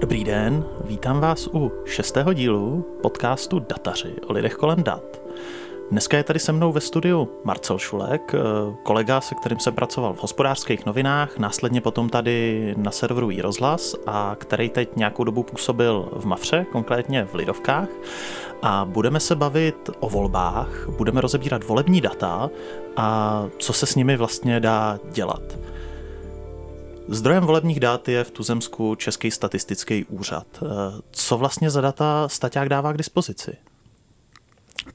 Dobrý den, vítám vás u šestého dílu podcastu Dataři o lidech kolem dat. Dneska je tady se mnou ve studiu Marcel Šulek, eh, kolega, se kterým jsem pracoval v hospodářských novinách, následně potom tady na serveru rozhlas a který teď nějakou dobu působil v Mafře, konkrétně v Lidovkách. A budeme se bavit o volbách, budeme rozebírat volební data a co se s nimi vlastně dá dělat. Zdrojem volebních dat je v Tuzemsku Český statistický úřad. Eh, co vlastně za data staťák dává k dispozici?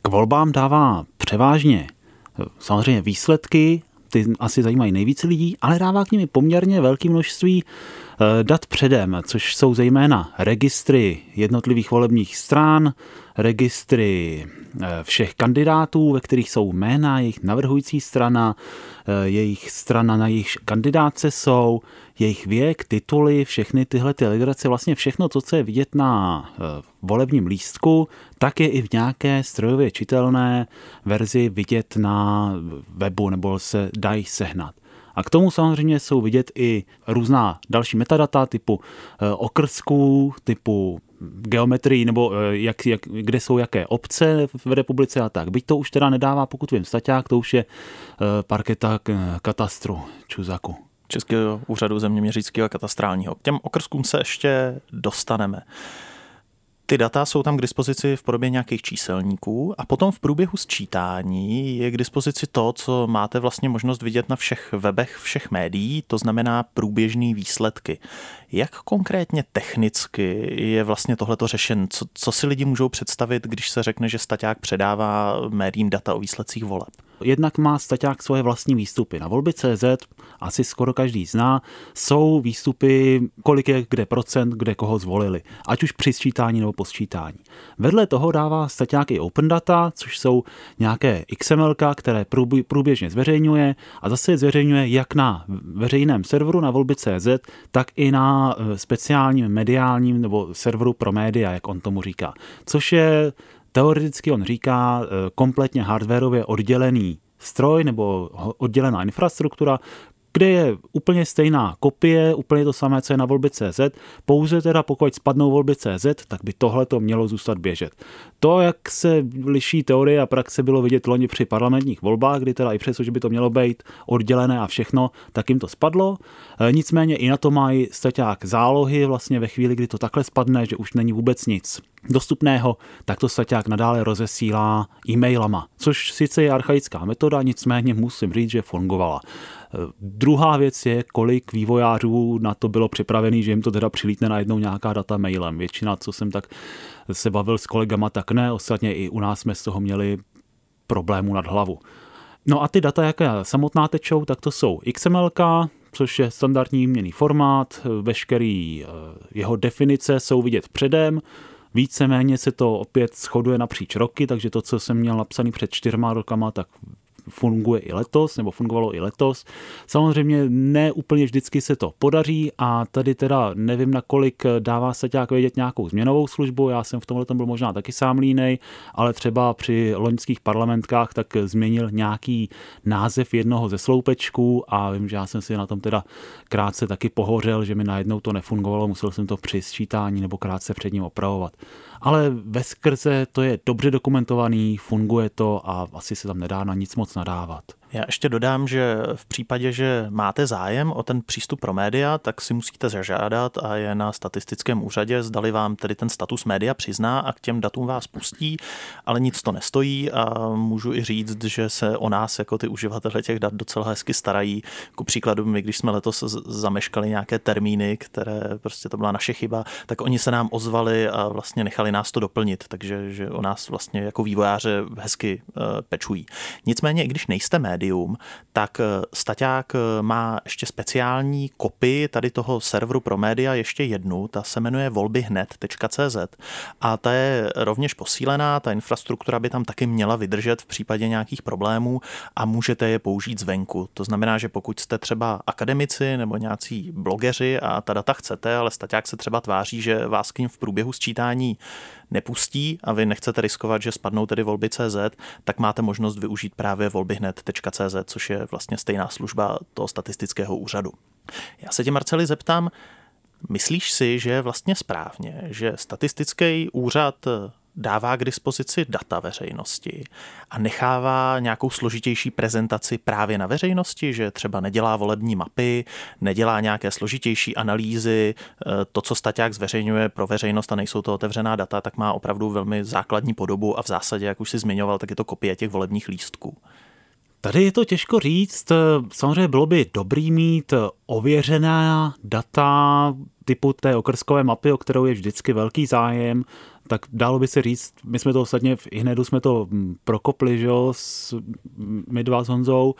K volbám dává převážně eh, samozřejmě výsledky, ty asi zajímají nejvíce lidí, ale dává k nimi poměrně velké množství eh, dat předem, což jsou zejména registry jednotlivých volebních stran, registry všech kandidátů, ve kterých jsou jména, jejich navrhující strana, jejich strana na jejich kandidáce jsou, jejich věk, tituly, všechny tyhle ty legrace, vlastně všechno to, co je vidět na eh, volebním lístku, tak je i v nějaké strojově čitelné verzi vidět na webu nebo se dají sehnat. A k tomu samozřejmě jsou vidět i různá další metadata typu eh, okrsků, typu geometrii nebo eh, jak, jak, kde jsou jaké obce v republice a tak. Byť to už teda nedává, pokud vím, staťák, to už je parketa katastru Čuzaku. Českého úřadu zeměměřického a katastrálního. K těm okrskům se ještě dostaneme. Ty data jsou tam k dispozici v podobě nějakých číselníků a potom v průběhu sčítání je k dispozici to, co máte vlastně možnost vidět na všech webech všech médií, to znamená průběžné výsledky. Jak konkrétně technicky je vlastně tohleto řešen? Co, co si lidi můžou představit, když se řekne, že staťák předává médiím data o výsledcích voleb? Jednak má staťák svoje vlastní výstupy. Na volby CZ asi skoro každý zná, jsou výstupy, kolik je kde procent, kde koho zvolili, ať už při sčítání nebo po sčítání. Vedle toho dává staťák i open data, což jsou nějaké XML, které průběžně zveřejňuje a zase je zveřejňuje jak na veřejném serveru na volby CZ, tak i na eh, speciálním mediálním nebo serveru pro média, jak on tomu říká. Což je teoreticky on říká eh, kompletně hardwareově oddělený stroj nebo oddělená infrastruktura, kde je úplně stejná kopie, úplně to samé, co je na volby CZ, pouze teda pokud spadnou volby CZ, tak by tohle to mělo zůstat běžet. To, jak se liší teorie a praxe, bylo vidět loni při parlamentních volbách, kdy teda i přesto, že by to mělo být oddělené a všechno, tak jim to spadlo. E, nicméně i na to mají staťák zálohy vlastně ve chvíli, kdy to takhle spadne, že už není vůbec nic dostupného, tak to staťák nadále rozesílá e-mailama, což sice je archaická metoda, nicméně musím říct, že fungovala. Druhá věc je, kolik vývojářů na to bylo připravený, že jim to teda přilítne najednou nějaká data mailem. Většina, co jsem tak se bavil s kolegama, tak ne. Ostatně i u nás jsme z toho měli problémů nad hlavu. No a ty data, jaké samotná tečou, tak to jsou XML, což je standardní měný formát, veškerý eh, jeho definice jsou vidět předem, Víceméně se to opět shoduje napříč roky, takže to, co jsem měl napsaný před čtyřma rokama, tak funguje i letos, nebo fungovalo i letos. Samozřejmě ne úplně vždycky se to podaří a tady teda nevím, nakolik dává se nějak vědět nějakou změnovou službu, já jsem v tomhle byl možná taky sám línej, ale třeba při loňských parlamentkách tak změnil nějaký název jednoho ze sloupečků a vím, že já jsem si na tom teda krátce taky pohořel, že mi najednou to nefungovalo, musel jsem to při sčítání nebo krátce před ním opravovat ale ve skrze to je dobře dokumentovaný, funguje to a asi se tam nedá na nic moc nadávat. Já ještě dodám, že v případě, že máte zájem o ten přístup pro média, tak si musíte zažádat a je na statistickém úřadě, zdali vám tedy ten status média přizná a k těm datům vás pustí, ale nic to nestojí a můžu i říct, že se o nás jako ty uživatele těch dat docela hezky starají. Ku příkladu, my když jsme letos zameškali nějaké termíny, které prostě to byla naše chyba, tak oni se nám ozvali a vlastně nechali nás to doplnit, takže že o nás vlastně jako vývojáře hezky uh, pečují. Nicméně, i když nejste média, médium, tak eh, Staťák eh, má ještě speciální kopii tady toho serveru pro média, ještě jednu, ta se jmenuje volbyhned.cz a ta je rovněž posílená, ta infrastruktura by tam taky měla vydržet v případě nějakých problémů a můžete je použít zvenku. To znamená, že pokud jste třeba akademici nebo nějací blogeři a ta data chcete, ale Staťák se třeba tváří, že vás k ním v průběhu sčítání nepustí a vy nechcete riskovat, že spadnou tedy volby CZ, tak máte možnost využít právě volbyhned.cz, což je vlastně stejná služba toho statistického úřadu. Já se tě, Marceli, zeptám, Myslíš si, že je vlastně správně, že statistický úřad dává k dispozici data veřejnosti a nechává nějakou složitější prezentaci právě na veřejnosti, že třeba nedělá volební mapy, nedělá nějaké složitější analýzy, eh, to, co Staťák zveřejňuje pro veřejnost a nejsou to otevřená data, tak má opravdu velmi základní podobu a v zásadě, jak už si zmiňoval, tak je to kopie těch volebních lístků. Tady je to těžko říct. Samozřejmě bylo by dobrý mít ověřená data typu té okrskové mapy, o kterou je vždycky velký zájem, tak dalo by se říct, my jsme to ostatně v Ihnedu jsme to mm, prokopli, že jo, s, my dva s Honzou,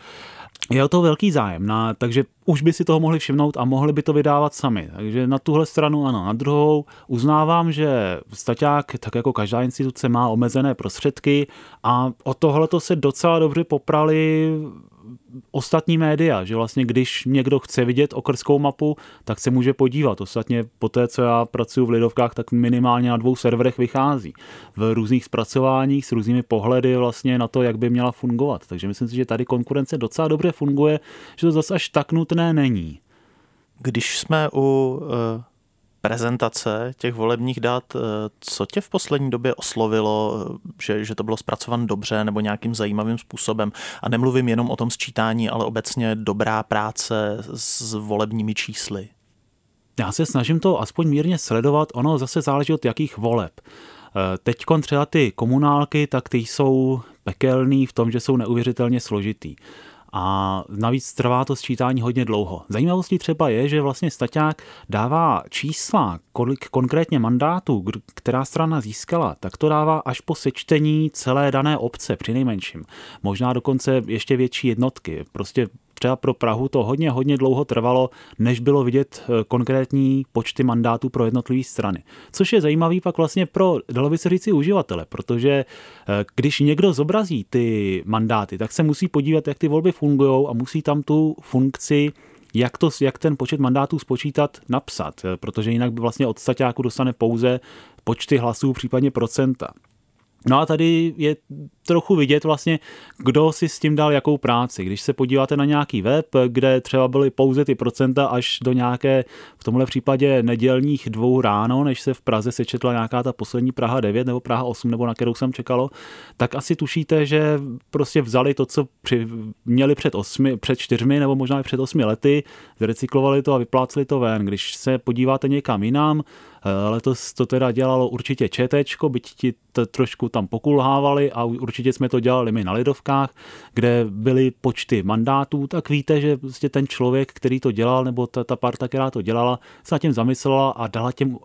je o to velký zájem, na, takže už by si toho mohli všimnout a mohli by to vydávat sami. Takže na tuhle stranu ano. Na druhou uznávám, že staťák, tak jako každá instituce, má omezené prostředky a o tohle se docela dobře poprali ostatní média, že vlastně když někdo chce vidět okrskou mapu, tak se může podívat. Ostatně po té, co já pracuji v Lidovkách, tak minimálně na dvou serverech vychází. V různých zpracováních s různými pohledy vlastně na to, jak by měla fungovat. Takže myslím si, že tady konkurence docela dobře funguje, že to zase až tak nutné není. Když jsme u uh prezentace těch volebních dat, eh, co tě v poslední době oslovilo, eh, že, že to bylo zpracovan dobře nebo nějakým zajímavým způsobem? A nemluvím jenom o tom sčítání, ale obecně dobrá práce s volebními čísly. Já se snažím to aspoň mírně sledovat, ono zase záleží od jakých voleb. Eh, Teď třeba ty komunálky, tak ty jsou pekelný v tom, že jsou neuvěřitelně složitý a navíc trvá to sčítání hodně dlouho. Zajímavostí třeba je, že vlastně Staťák dává čísla, kolik konkrétně mandátů, která strana získala, tak to dává až po sečtení celé dané obce při nejmenším. Možná dokonce ještě větší jednotky. Prostě třeba pro Prahu to hodně, hodně dlouho trvalo, než bylo vidět eh, konkrétní počty mandátů pro jednotlivé strany. Což je zajímavý pak vlastně pro, dalo by se říci, uživatele, protože eh, když někdo zobrazí ty mandáty, tak se musí podívat, jak ty volby fungují a musí tam tu funkci jak, to, jak ten počet mandátů spočítat, napsat, eh, protože jinak by vlastně od staťáku dostane pouze počty hlasů, případně procenta. No a tady je trochu vidět vlastně, kdo si s tím dal jakou práci. Když se podíváte na nějaký web, kde třeba byly pouze ty procenta až do nějaké, v tomhle případě nedělních dvou ráno, než se v Praze sečetla nějaká ta poslední Praha 9 nebo Praha 8, nebo na kterou jsem čekalo, tak asi tušíte, že prostě vzali to, co při, měli před, osmi, před čtyřmi nebo možná i před osmi lety, zrecyklovali to a vypláceli to ven. Když se podíváte někam jinam, Eh, letos to teda dělalo určitě ČT, byť ti to trošku tam pokulhávali a určitě jsme to dělali my na Lidovkách, kde byly počty mandátů, tak víte, že prostě ten člověk, který to dělal, nebo ta, ta parta, která to dělala, se nad tím zamyslela a dala těm uh,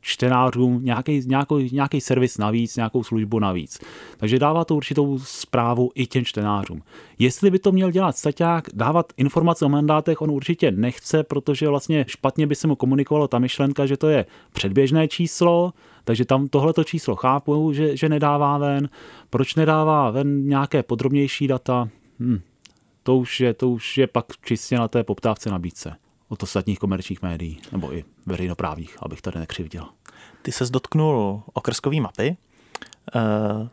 čtenářům nějaký, nějaký, nějaký servis navíc, nějakou službu navíc. Takže dává to určitou zprávu i těm čtenářům. Jestli by to měl dělat staťák, dávat informace o mandátech, on určitě nechce, protože vlastně špatně by se mu komunikovalo ta myšlenka, že to je předběžné číslo, takže tam tohleto číslo chápu, že, že nedává ven. Proč nedává ven nějaké podrobnější data? Hm. To, už je, to už je pak čistě na té poptávce nabídce od ostatních komerčních médií, nebo i veřejnoprávních, abych tady nekřivděl. Ty se dotknul okrskový mapy. Uh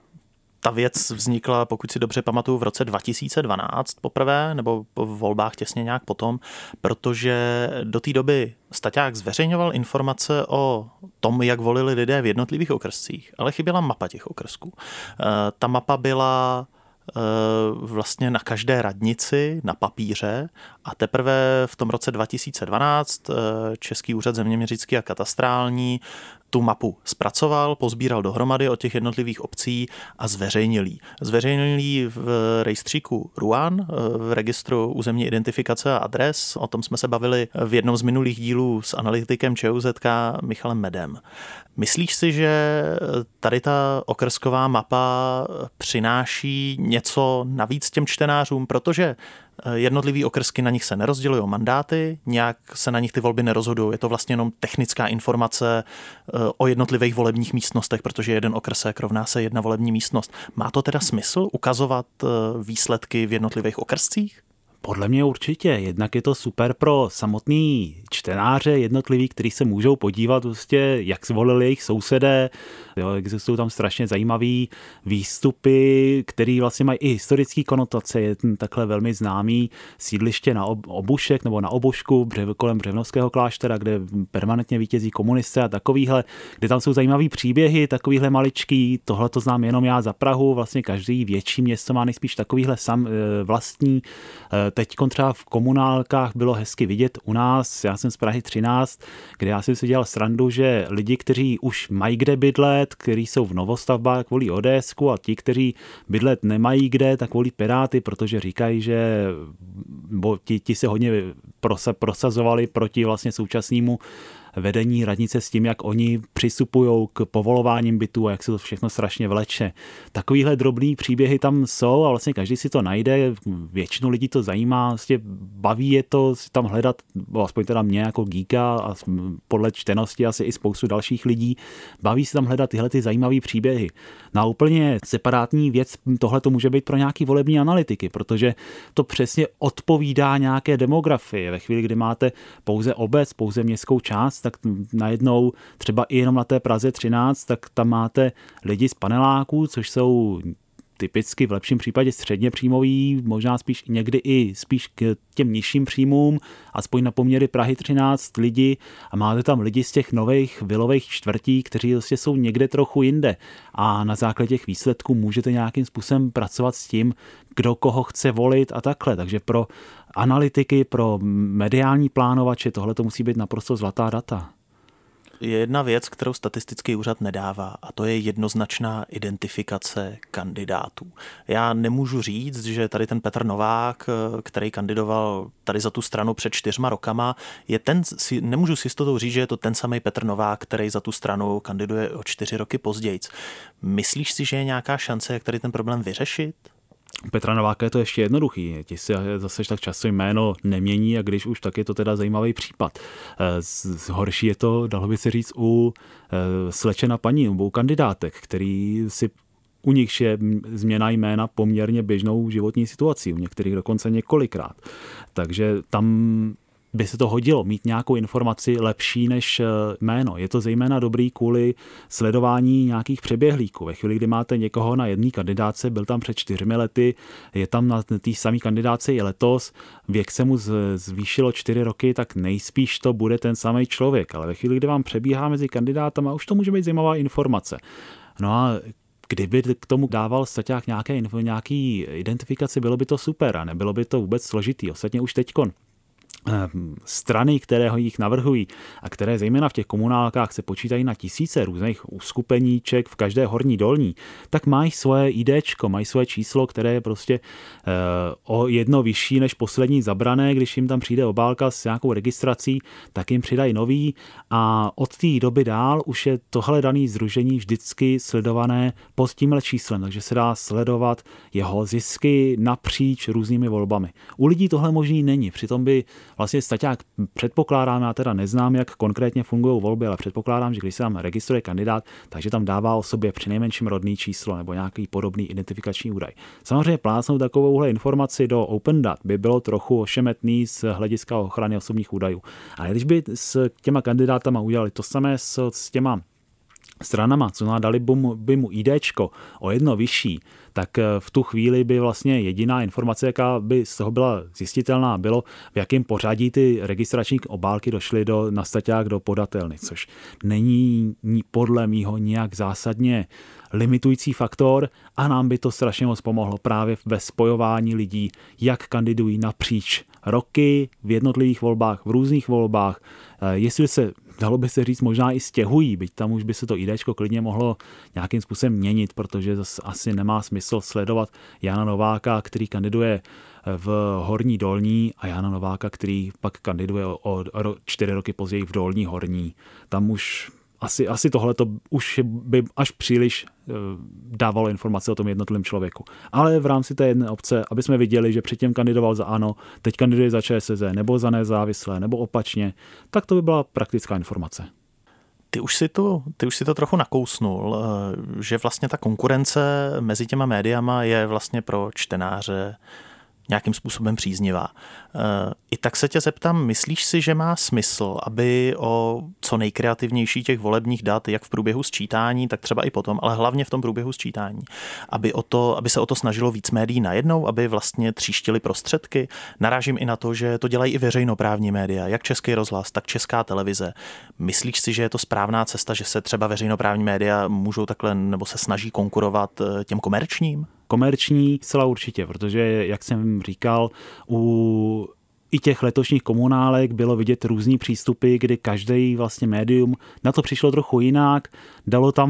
ta věc vznikla, pokud si dobře pamatuju, v roce 2012 poprvé, nebo v volbách těsně nějak potom, protože do té doby Staťák zveřejňoval informace o tom, jak volili lidé v jednotlivých okrscích, ale chyběla mapa těch okrsků. Eh, ta mapa byla eh, vlastně na každé radnici na papíře a teprve v tom roce 2012 eh, Český úřad zeměměřický a katastrální tu mapu zpracoval, pozbíral dohromady od těch jednotlivých obcí a zveřejnil ji. Zveřejnil ji v rejstříku RUAN, v registru územní identifikace a adres. O tom jsme se bavili v jednom z minulých dílů s analytikem ČUZK Michalem Medem. Myslíš si, že tady ta okrsková mapa přináší něco navíc těm čtenářům, protože jednotlivý okrsky, na nich se nerozdělují mandáty, nějak se na nich ty volby nerozhodují. Je to vlastně jenom technická informace eh, o jednotlivých volebních místnostech, protože jeden okrsek rovná se jedna volební místnost. Má to teda smysl ukazovat eh, výsledky v jednotlivých okrscích? Podle mě určitě. Jednak je to super pro samotný čtenáře jednotlivý, kteří se můžou podívat, prostě, jak zvolili jejich sousedé. Jo, existují tam strašně zajímavé výstupy, které vlastně mají i historické konotace. Je takhle velmi známý sídliště na Obušek nebo na Obušku kolem Břevnovského kláštera, kde permanentně vítězí komunisté a takovýhle, kde tam jsou zajímavé příběhy, takovýhle maličký. Tohle to znám jenom já za Prahu. Vlastně každý větší město má nejspíš takovýhle sam, eh, vlastní eh, Teď třeba v komunálkách bylo hezky vidět u nás, já jsem z Prahy 13, kde já jsem si dělal srandu, že lidi, kteří už mají kde bydlet, kteří jsou v novostavbách, volí ODS a ti, kteří bydlet nemají kde, tak volí Piráty, protože říkají, že bo ti, ti se hodně prosazovali proti vlastně současnému vedení radnice s tím, jak oni přistupují k povolováním bytů a jak se to všechno strašně vleče. Takovýhle drobný příběhy tam jsou a vlastně každý si to najde, většinu lidí to zajímá, vlastně baví je to si tam hledat, aspoň teda mě jako geeka a podle čtenosti asi i spoustu dalších lidí, baví se tam hledat tyhle ty zajímavé příběhy. Na úplně separátní věc tohle to může být pro nějaký volební analytiky, protože to přesně odpovídá nějaké demografii. Ve chvíli, kdy máte pouze obec, pouze městskou část, tak najednou třeba i jenom na té Praze 13, tak tam máte lidi z paneláků, což jsou typicky v lepším případě středně příjmový, možná spíš někdy i spíš k těm nižším příjmům, aspoň na poměry Prahy 13 lidi. A máte tam lidi z těch nových vilových čtvrtí, kteří vlastně jsou někde trochu jinde. A na základě těch výsledků můžete nějakým způsobem pracovat s tím, kdo koho chce volit a takhle. Takže pro analytiky, pro mediální plánovače tohle to musí být naprosto zlatá data je jedna věc, kterou statistický úřad nedává, a to je jednoznačná identifikace kandidátů. Já nemůžu říct, že tady ten Petr Novák, který kandidoval tady za tu stranu před čtyřma rokama, je ten, nemůžu si jistotou říct, že je to ten samý Petr Novák, který za tu stranu kandiduje o čtyři roky později. Myslíš si, že je nějaká šance, jak tady ten problém vyřešit? Petra Nováka je to ještě jednoduchý. Ti se zase tak často jméno nemění a když už, tak je to teda zajímavý případ. Eh, horší je to, dalo by se říct, u eh, slečena paní nebo u kandidátek, který si u nich je změna jména poměrně běžnou životní situací, u některých dokonce několikrát. Takže tam by se to hodilo mít nějakou informaci lepší než eh, jméno. Je to zejména dobrý kvůli sledování nějakých přeběhlíků. Ve chvíli, kdy máte někoho na jedné kandidáce, byl tam před čtyřmi lety, je tam na té samé kandidáce i letos, věk se mu zvýšilo čtyři roky, tak nejspíš to bude ten samý člověk. Ale ve chvíli, kdy vám přebíhá mezi kandidátama, už to může být zajímavá informace. No a kdyby k tomu dával staťák nějaké, nějaký identifikaci, bylo by to super a nebylo by to vůbec složitý. Ostatně už teďkon strany, které ho jich navrhují a které zejména v těch komunálkách se počítají na tisíce různých uskupeníček v každé horní dolní, tak mají svoje IDčko, mají svoje číslo, které je prostě uh, o jedno vyšší než poslední zabrané, když jim tam přijde obálka s nějakou registrací, tak jim přidají nový a od té doby dál už je tohle daný združení vždycky sledované pod tímhle číslem, takže se dá sledovat jeho zisky napříč různými volbami. U lidí tohle možný není, přitom by vlastně staťák předpokládám, já teda neznám, jak konkrétně fungují volby, ale předpokládám, že když se tam registruje kandidát, takže tam dává o sobě přinejmenším rodný číslo nebo nějaký podobný identifikační údaj. Samozřejmě plácnout takovouhle informaci do Open Dat by bylo trochu ošemetný z hlediska ochrany osobních údajů. Ale když by s těma kandidátama udělali to samé s, s těma stranama, co dali by mu, by mu IDčko o jedno vyšší, tak eh, v tu chvíli by vlastně jediná informace, jaká by z toho byla zjistitelná, bylo, v jakém pořadí ty registrační obálky došly do, na staťák do podatelny, což není podle mýho nějak zásadně limitující faktor a nám by to strašně moc pomohlo právě ve spojování lidí, jak kandidují napříč roky v jednotlivých volbách, v různých volbách, eh, jestli se dalo by se říct, možná i stěhují, byť tam už by se to IDčko klidně mohlo nějakým způsobem měnit, protože zase asi nemá smysl sledovat Jana Nováka, který kandiduje v Horní Dolní a Jana Nováka, který pak kandiduje o, o čtyři roky později v Dolní Horní. Tam už asi, asi tohle to už by až příliš eh, dávalo informace o tom jednotlivém člověku. Ale v rámci té jedné obce, aby jsme viděli, že předtím kandidoval za ANO, teď kandiduje za ČSZ, nebo za nezávislé, nebo opačně, tak to by byla praktická informace. Ty už, si to, ty už si to trochu nakousnul, eh, že vlastně ta konkurence mezi těma médiama je vlastně pro čtenáře nějakým způsobem příznivá. Eh, I tak se tě zeptám, myslíš si, že má smysl, aby o co nejkreativnější těch volebních dat, jak v průběhu sčítání, tak třeba i potom, ale hlavně v tom průběhu sčítání, aby, o to, aby se o to snažilo víc médií najednou, aby vlastně tříštili prostředky. Narážím i na to, že to dělají i veřejnoprávní média, jak Český rozhlas, tak Česká televize. Myslíš si, že je to správná cesta, že se třeba veřejnoprávní média můžou takhle nebo se snaží konkurovat eh, těm komerčním? Komerční zcela určitě, protože, jak jsem říkal, u i těch letošních komunálek bylo vidět různý přístupy, kdy každý vlastně médium na to přišlo trochu jinak, dalo tam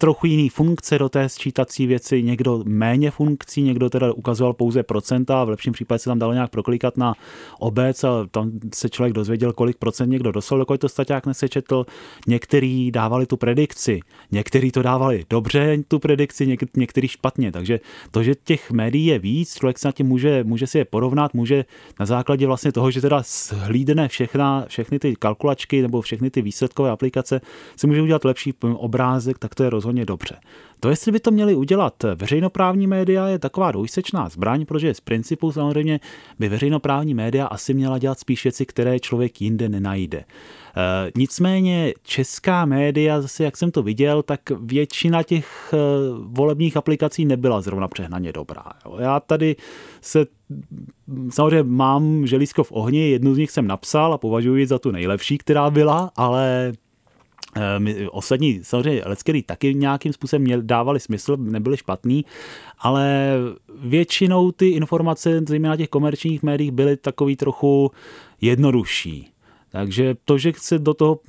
trochu jiný funkce do té sčítací věci, někdo méně funkcí, někdo teda ukazoval pouze procenta, v lepším případě se tam dalo nějak proklikat na obec a tam se člověk dozvěděl, kolik procent někdo dostal, dokud to staťák nesečetl. Někteří dávali tu predikci, někteří to dávali dobře, tu predikci, něk- někteří špatně. Takže to, že těch médií je víc, člověk se na tím může, může si je porovnat, může na základě vlastně toho, že teda hlídne všechna, všechny ty kalkulačky nebo všechny ty výsledkové aplikace, si může udělat lepší obrázek, tak to je rozhodně rozhodně dobře. To, jestli by to měli udělat veřejnoprávní média, je taková dvojsečná zbraň, protože z principu samozřejmě by veřejnoprávní média asi měla dělat spíš věci, které člověk jinde nenajde. E, nicméně česká média, zase jak jsem to viděl, tak většina těch e, volebních aplikací nebyla zrovna přehnaně dobrá. Já tady se samozřejmě mám želízko v ohni, jednu z nich jsem napsal a považuji za tu nejlepší, která byla, ale Eh, ostatní samozřejmě leckery taky nějakým způsobem měl, dávali smysl, nebyly špatný, ale většinou ty informace, zejména těch komerčních médiích, byly takový trochu jednodušší. Takže to, že se do toho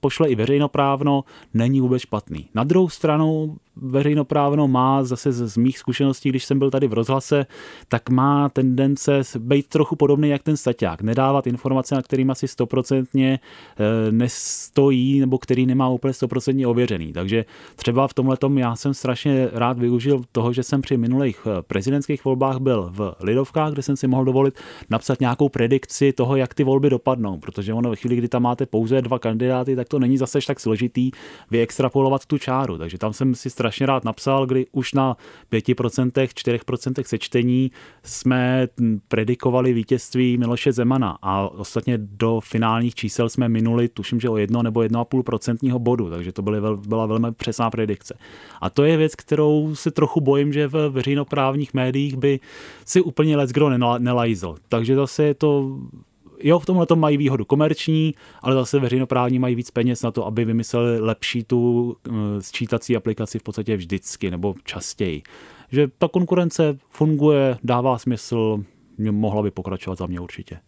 pošle i veřejnoprávno, není vůbec špatný. Na druhou stranu veřejnoprávno má zase z mých zkušeností, když jsem byl tady v rozhlase, tak má tendence být trochu podobný jak ten staťák. Nedávat informace, na kterým asi stoprocentně eh, nestojí, nebo který nemá úplně stoprocentně ověřený. Takže třeba v tomhle já jsem strašně rád využil toho, že jsem při minulých eh, prezidentských volbách byl v Lidovkách, kde jsem si mohl dovolit napsat nějakou predikci toho, jak ty volby dopadnou, protože ono ve chvíli, kdy tam máte pouze dva kandidáty, tak to není zase tak složitý vyextrapolovat tu čáru. Takže tam jsem si strašně rád napsal, kdy už na 5%, 4% sečtení jsme predikovali vítězství Miloše Zemana a ostatně do finálních čísel jsme minuli, tuším, že o 1 nebo 1,5% bodu, takže to byly, byla velmi přesná predikce. A to je věc, kterou se trochu bojím, že v veřejnoprávních médiích by si úplně let's kdo nelajzl. Takže zase je to jo, v tomhle to mají výhodu komerční, ale zase veřejnoprávní mají víc peněz na to, aby vymysleli lepší tu uh, sčítací aplikaci v podstatě vždycky nebo častěji. Že ta konkurence funguje, dává smysl, mohla by pokračovat za mě určitě.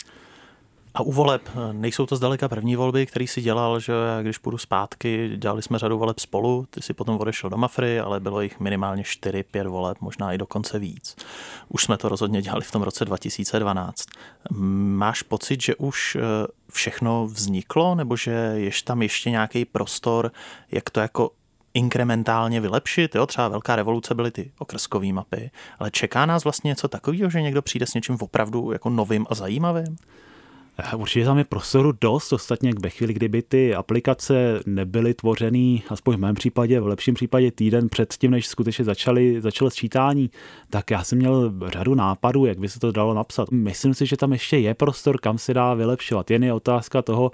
A u voleb, eh, nejsou to zdaleka první volby, který si dělal, že když půjdu zpátky, dělali jsme řadu voleb spolu, ty si potom odešel do Mafry, ale bylo jich minimálně 4-5 voleb, možná i dokonce víc. Už jsme to rozhodně dělali v tom roce 2012. Máš pocit, že už eh, všechno vzniklo, nebo že je tam ještě nějaký prostor, jak to jako inkrementálně vylepšit. Jo? Třeba velká revoluce byly ty okrskové mapy, ale čeká nás vlastně něco takového, že někdo přijde s něčím opravdu jako novým a zajímavým? Eh, určitě tam je prostoru dost, ostatně ve chvíli, kdyby ty aplikace nebyly tvořeny, aspoň v mém případě, v lepším případě týden před tím, než skutečně začali, začalo sčítání, tak já jsem měl řadu nápadů, jak by se to dalo napsat. Myslím si, že tam ještě je prostor, kam se dá vylepšovat. Jen je otázka toho,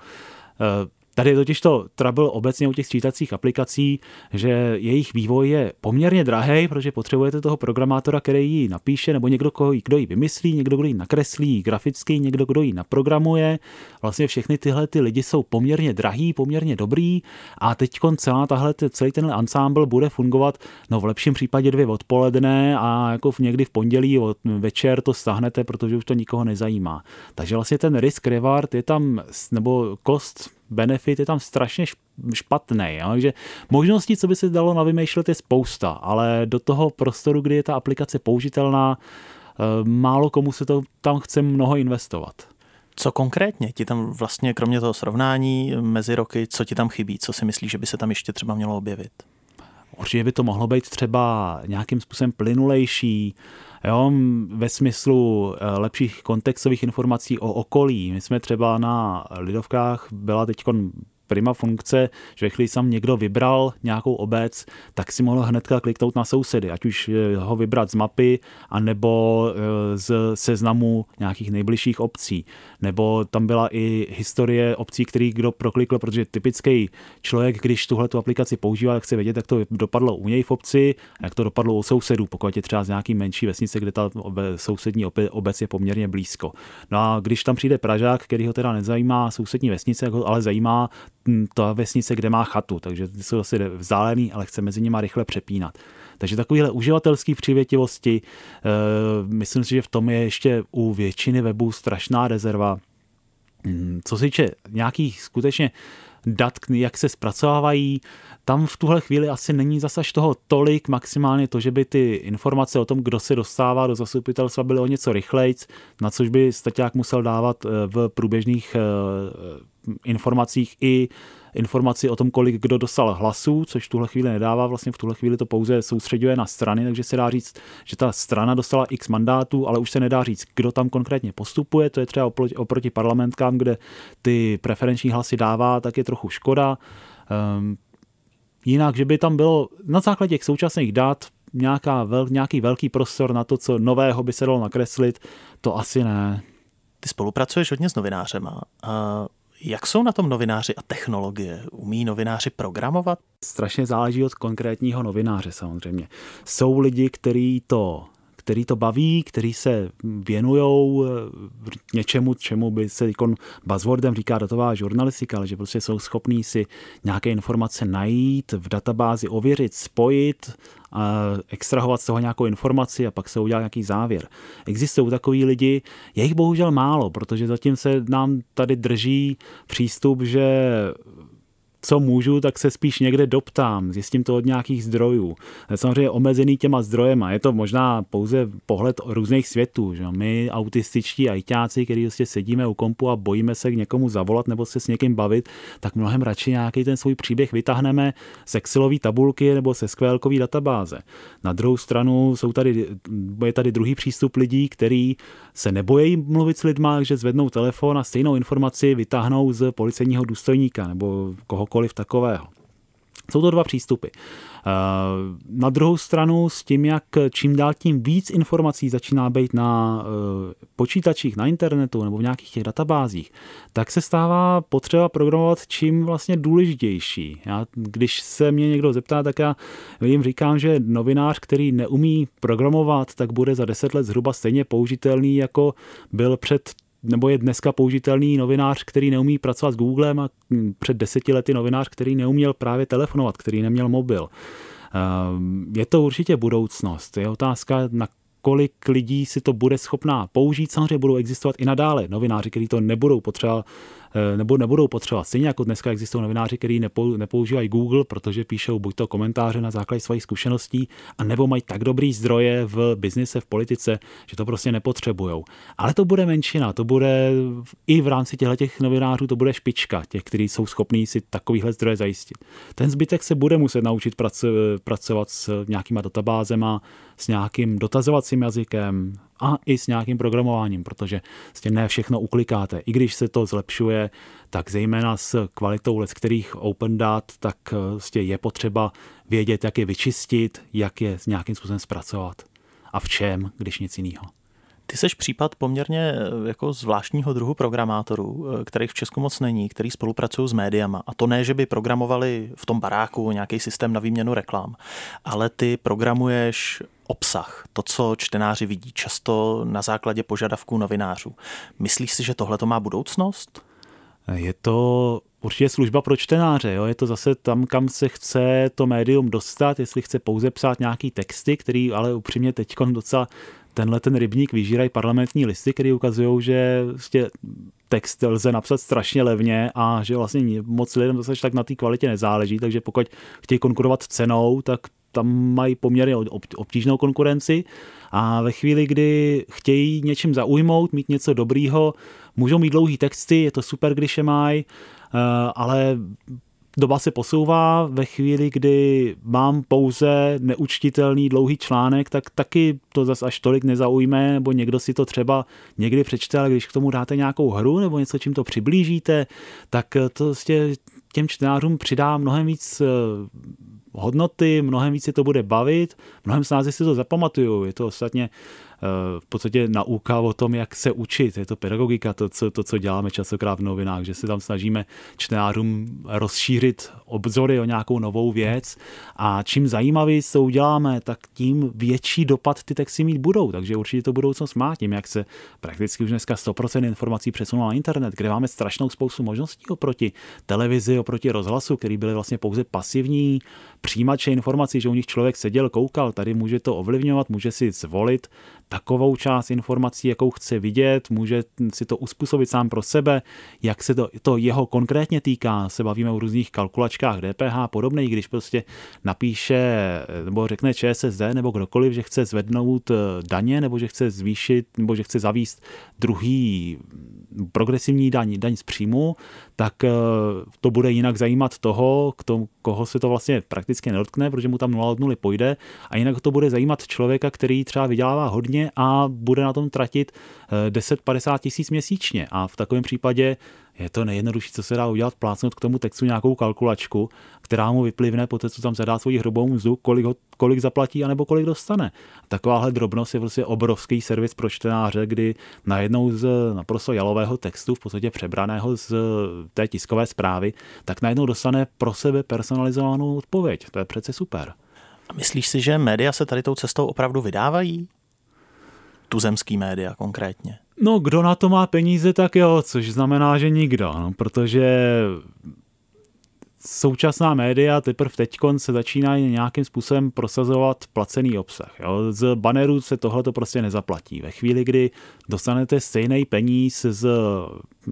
eh, Tady je totiž to trouble obecně u těch sčítacích aplikací, že jejich vývoj je poměrně drahý, protože potřebujete toho programátora, který ji napíše, nebo někdo, kdo ji vymyslí, někdo, kdo ji nakreslí graficky, někdo, kdo ji naprogramuje. Vlastně všechny tyhle ty lidi jsou poměrně drahý, poměrně dobrý a teď celá tahle, celý ten ensemble bude fungovat no v lepším případě dvě odpoledne a jako v někdy v pondělí od večer to stáhnete, protože už to nikoho nezajímá. Takže vlastně ten risk reward je tam, nebo cost benefit je tam strašně špatný. Jo? Takže možností, co by se dalo navymýšlet, je spousta, ale do toho prostoru, kdy je ta aplikace použitelná, eh, málo komu se to tam chce mnoho investovat. Co konkrétně ti tam vlastně, kromě toho srovnání mezi roky, co ti tam chybí? Co si myslíš, že by se tam ještě třeba mělo objevit? Určitě by to mohlo být třeba nějakým způsobem plynulejší, jo, ve smyslu eh, lepších kontextových informací o okolí. My jsme třeba na Lidovkách byla teď prima funkce, že ve chvíli sam někdo vybral nějakou obec, tak si mohl hnedka kliknout na sousedy, ať už eh, ho vybrat z mapy, anebo eh, z seznamu nějakých nejbližších obcí. Nebo tam byla i historie obcí, který kdo proklikl, protože typický člověk, když tuhle tu aplikaci používá, tak chce vědět, jak to dopadlo u něj v obci, jak to dopadlo u sousedů, pokud je třeba z nějaký menší vesnice, kde ta sousední obec je poměrně blízko. No a když tam přijde Pražák, který ho teda nezajímá sousední vesnice, ale zajímá ta vesnice, kde má chatu, takže jsou asi vzdálený, ale chce mezi nimi rychle přepínat. Takže takovéhle uživatelské přívětivosti, eh, myslím si, že v tom je ještě u většiny webů strašná rezerva. Hm, co se týče nějakých skutečně dat, jak se zpracovávají, tam v tuhle chvíli asi není zase toho tolik, maximálně to, že by ty informace o tom, kdo se dostává do zastupitelstva, byly o něco rychlejc, na což by staťák musel dávat eh, v průběžných eh, informacích i informaci o tom, kolik kdo dostal hlasů, což v tuhle chvíli nedává, vlastně v tuhle chvíli to pouze soustředuje na strany, takže se dá říct, že ta strana dostala x mandátů, ale už se nedá říct, kdo tam konkrétně postupuje, to je třeba oproti, oproti parlamentkám, kde ty preferenční hlasy dává, tak je trochu škoda. Um, jinak, že by tam bylo na základě těch současných dat nějaká vel, nějaký velký prostor na to, co nového by se dalo nakreslit, to asi ne. Ty spolupracuješ hodně s novinářema. A jak jsou na tom novináři a technologie? Umí novináři programovat? Strašně záleží od konkrétního novináře samozřejmě. Jsou lidi, kteří to který to baví, který se věnují eh, něčemu, čemu by se ikon buzzwordem říká datová žurnalistika, ale že prostě jsou schopní si nějaké informace najít, v databázi ověřit, spojit, a extrahovat z toho nějakou informaci a pak se udělat nějaký závěr. Existují takový lidi, je jich bohužel málo, protože zatím se nám tady drží přístup, že co můžu, tak se spíš někde doptám, zjistím to od nějakých zdrojů. Samozřejmě omezený těma zdrojema, je to možná pouze pohled různých světů. Že? My autističtí ajťáci, kteří prostě sedíme u kompu a bojíme se k někomu zavolat nebo se s někým bavit, tak mnohem radši nějaký ten svůj příběh vytáhneme z Excelové tabulky nebo se skvělkové databáze. Na druhou stranu jsou tady, je tady druhý přístup lidí, který se nebojí mluvit s lidma, že zvednou telefon a stejnou informaci vytáhnou z policejního důstojníka nebo kohokoliv takového. Jsou to dva přístupy. Eh, na druhou stranu s tím, jak čím dál tím víc informací začíná být na eh, počítačích, na internetu nebo v nějakých těch databázích, tak se stává potřeba programovat čím vlastně důležitější. Já, když se mě někdo zeptá, tak já jim říkám, že novinář, který neumí programovat, tak bude za deset let zhruba stejně použitelný, jako byl před nebo je dneska použitelný novinář, který neumí pracovat s Googlem a před deseti lety novinář, který neuměl právě telefonovat, který neměl mobil. Ehm, je to určitě budoucnost. Je otázka, na kolik lidí si to bude schopná použít. Samozřejmě budou existovat i nadále novináři, kteří to nebudou potřeba Eh, nebo nebudou potřebovat. Stejně jako dneska existují novináři, kteří nepoužívají Google, protože píšou buď to komentáře na základě svých zkušeností, a nebo mají tak dobrý zdroje v biznise, v politice, že to prostě nepotřebují. Ale to bude menšina, to bude i v rámci těchto těch novinářů, to bude špička těch, kteří jsou schopní si takovýhle zdroje zajistit. Ten zbytek se bude muset naučit pracovat s nějakýma databázema, s nějakým dotazovacím jazykem, a i s nějakým programováním, protože vlastně ne všechno uklikáte. I když se to zlepšuje, tak zejména s kvalitou let kterých open dat, tak vlastně je potřeba vědět, jak je vyčistit, jak je s nějakým způsobem zpracovat a v čem, když nic jiného. Ty seš případ poměrně eh, jako zvláštního druhu programátorů, eh, kterých v Česku moc není, který spolupracují s médiama. A to ne, že by programovali v tom baráku nějaký systém na výměnu reklam, ale ty programuješ obsah, to, co čtenáři vidí, často na základě požadavků novinářů. Myslíš si, že tohle to má budoucnost? Je to určitě služba pro čtenáře. Jo? Je to zase tam, kam se chce to médium dostat, jestli chce pouze psát nějaký texty, který ale upřímně teď docela tenhle ten rybník vyžírají parlamentní listy, které ukazují, že vlastně text lze napsat strašně levně a že vlastně moc lidem zase tak na té kvalitě nezáleží, takže pokud chtějí konkurovat cenou, tak tam mají poměrně obtížnou konkurenci. A ve chvíli, kdy chtějí něčím zaujmout, mít něco dobrýho, můžou mít dlouhý texty, je to super, když je mají, eh, ale doba se posouvá ve chvíli, kdy mám pouze neučtitelný dlouhý článek, tak taky to zas až tolik nezaujme, nebo někdo si to třeba někdy přečte, ale když k tomu dáte nějakou hru nebo něco, čím to přiblížíte, tak to vlastně těm čtenářům přidá mnohem víc hodnoty, mnohem víc se to bude bavit, mnohem snáze si to zapamatuju. Je to ostatně v podstatě nauka o tom, jak se učit. Je to pedagogika, to, co, to, co děláme častokrát v novinách, že se tam snažíme čtenářům rozšířit obzory o nějakou novou věc a čím zajímavěji to uděláme, tak tím větší dopad ty texty mít budou. Takže určitě to budoucnost má tím, jak se prakticky už dneska 100% informací přesunulo na internet, kde máme strašnou spoustu možností oproti televizi, oproti rozhlasu, který byly vlastně pouze pasivní přijímače informací, že u nich člověk seděl, koukal, tady může to ovlivňovat, může si zvolit takovou část informací, jakou chce vidět, může si to uspůsobit sám pro sebe, jak se to, to jeho konkrétně týká. Se bavíme o různých kalkulačkách DPH a podobně, když prostě napíše nebo řekne ČSSD nebo kdokoliv, že chce zvednout eh, daně nebo že chce zvýšit nebo že chce zavíst druhý progresivní daň, daň z příjmu, tak eh, to bude jinak zajímat toho, k tomu, koho se to vlastně prakticky nedotkne, protože mu tam 0 od 0 půjde a jinak to bude zajímat člověka, který třeba vydělává hodně a bude na tom tratit 10-50 eh, tisíc měsíčně. A v takovém případě je to nejjednodušší, co se dá udělat, plácnout k tomu textu nějakou kalkulačku, která mu vyplivne po té, co tam zadá svoji hrubou mzdu, kolik, ho, kolik zaplatí anebo kolik dostane. Takováhle drobnost je prostě obrovský servis pro čtenáře, kdy najednou z naprosto jalového textu, v podstatě přebraného z té tiskové zprávy, tak najednou dostane pro sebe personalizovanou odpověď. To je přece super. A myslíš si, že média se tady tou cestou opravdu vydávají? Tuzemský média konkrétně. No, kdo na to má peníze, tak jo, což znamená, že nikdo, no, protože současná média teprve teď se začínají nějakým způsobem prosazovat placený obsah. Jo. Z bannerů se tohle to prostě nezaplatí. Ve chvíli, kdy dostanete stejný peníz z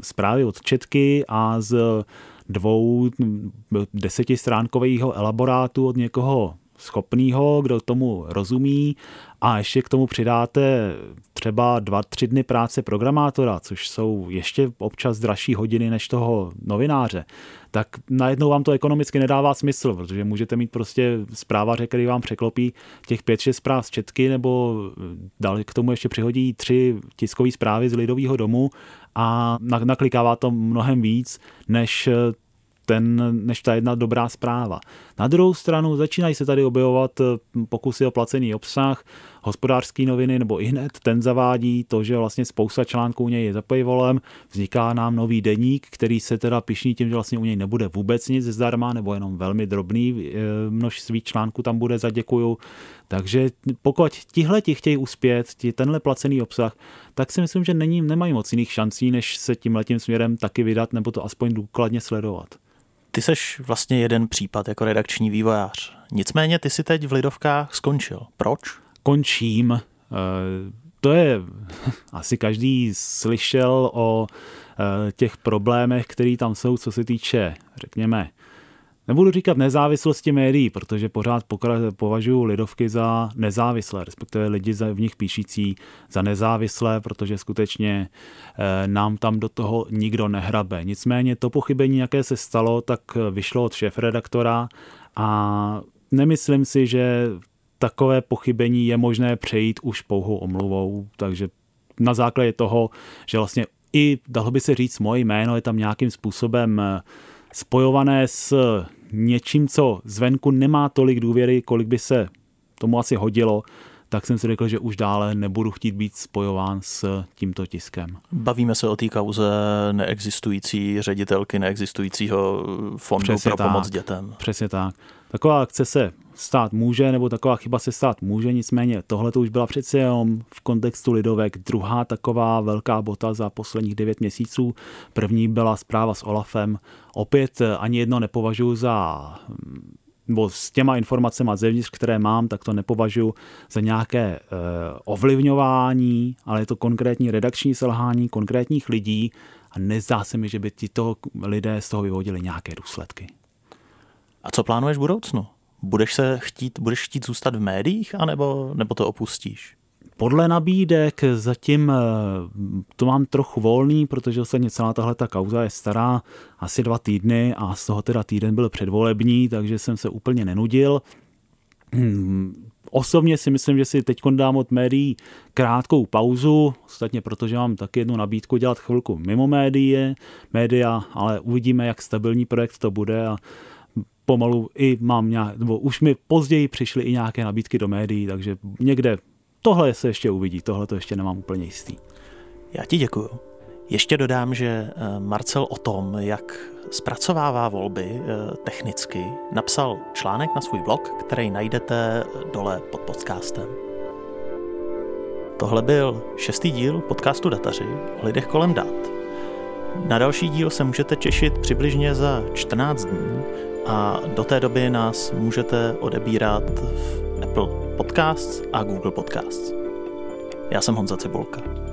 zprávy od Četky a z dvou desetistránkového elaborátu od někoho schopného, kdo tomu rozumí. A ještě k tomu přidáte třeba dva, tři dny práce programátora, což jsou ještě občas dražší hodiny než toho novináře, tak najednou vám to ekonomicky nedává smysl, protože můžete mít prostě zprávaře, který vám překlopí těch pět, šest zpráv z Četky, nebo dal, k tomu ještě přihodí tři tiskové zprávy z Lidového domu a naklikává to mnohem víc, než ten, než ta jedna dobrá zpráva. Na druhou stranu začínají se tady objevovat eh, pokusy o placený obsah, hospodářské noviny nebo i hned ten zavádí to, že vlastně spousta článků u něj je za paywallem, vzniká nám nový deník, který se teda pišní tím, že vlastně u něj nebude vůbec nic zdarma nebo jenom velmi drobný eh, množství článků tam bude za děkuju. Takže pokud tihle ti chtějí uspět, ti, tenhle placený obsah, tak si myslím, že není, nemají moc jiných šancí, než se tím letím směrem taky vydat nebo to aspoň důkladně sledovat. Ty seš vlastně jeden případ jako redakční vývojář. Nicméně ty si teď v Lidovkách skončil. Proč? Končím. Eh, to je, asi každý slyšel o eh, těch problémech, které tam jsou, co se týče, řekněme, Nebudu říkat nezávislosti médií, protože pořád považuji lidovky za nezávislé, respektive lidi v nich píšící za nezávislé, protože skutečně eh, nám tam do toho nikdo nehrabe. Nicméně to pochybení, jaké se stalo, tak vyšlo od šéf-redaktora a nemyslím si, že takové pochybení je možné přejít už pouhou omluvou, takže na základě toho, že vlastně i, dalo by se říct, moje jméno je tam nějakým způsobem eh, spojované s něčím, co zvenku nemá tolik důvěry, kolik by se tomu asi hodilo, tak jsem si řekl, že už dále nebudu chtít být spojován s tímto tiskem. Bavíme se o té kauze neexistující ředitelky neexistujícího fondu Přesně pro tak. pomoc dětem. Přesně tak. Taková akce se stát může, nebo taková chyba se stát může, nicméně tohle to už byla přece jenom v kontextu Lidovek druhá taková velká bota za posledních devět měsíců. První byla zpráva s Olafem. Opět ani jedno nepovažuji za nebo s těma informacemi zevnitř, které mám, tak to nepovažuji za nějaké e, ovlivňování, ale je to konkrétní redakční selhání konkrétních lidí a nezdá se mi, že by tito lidé z toho vyvodili nějaké důsledky. A co plánuješ v budoucnu? Budeš se chtít, budeš chtít zůstat v médiích, anebo, nebo to opustíš? Podle nabídek zatím eh, to mám trochu volný, protože se celá tahle ta kauza je stará asi dva týdny a z toho teda týden byl předvolební, takže jsem se úplně nenudil. Hmm, Osobně si myslím, že si teď dám od médií krátkou pauzu, ostatně protože mám taky jednu nabídku dělat chvilku mimo médie, média, ale uvidíme, jak stabilní projekt to bude a pomalu i mám nějak, nebo už mi později přišly i nějaké nabídky do médií, takže někde tohle se ještě uvidí, tohle to ještě nemám úplně jistý. Já ti děkuju. Ještě dodám, že eh, Marcel o tom, jak zpracovává volby eh, technicky, napsal článek na svůj blog, který najdete dole pod podcastem. Tohle byl šestý díl podcastu Dataři o lidech kolem dat. Na další díl se můžete těšit přibližně za 14 dní a do té doby nás můžete odebírat v Apple Podcasts a Google Podcasts. Já jsem Honza Cibulka.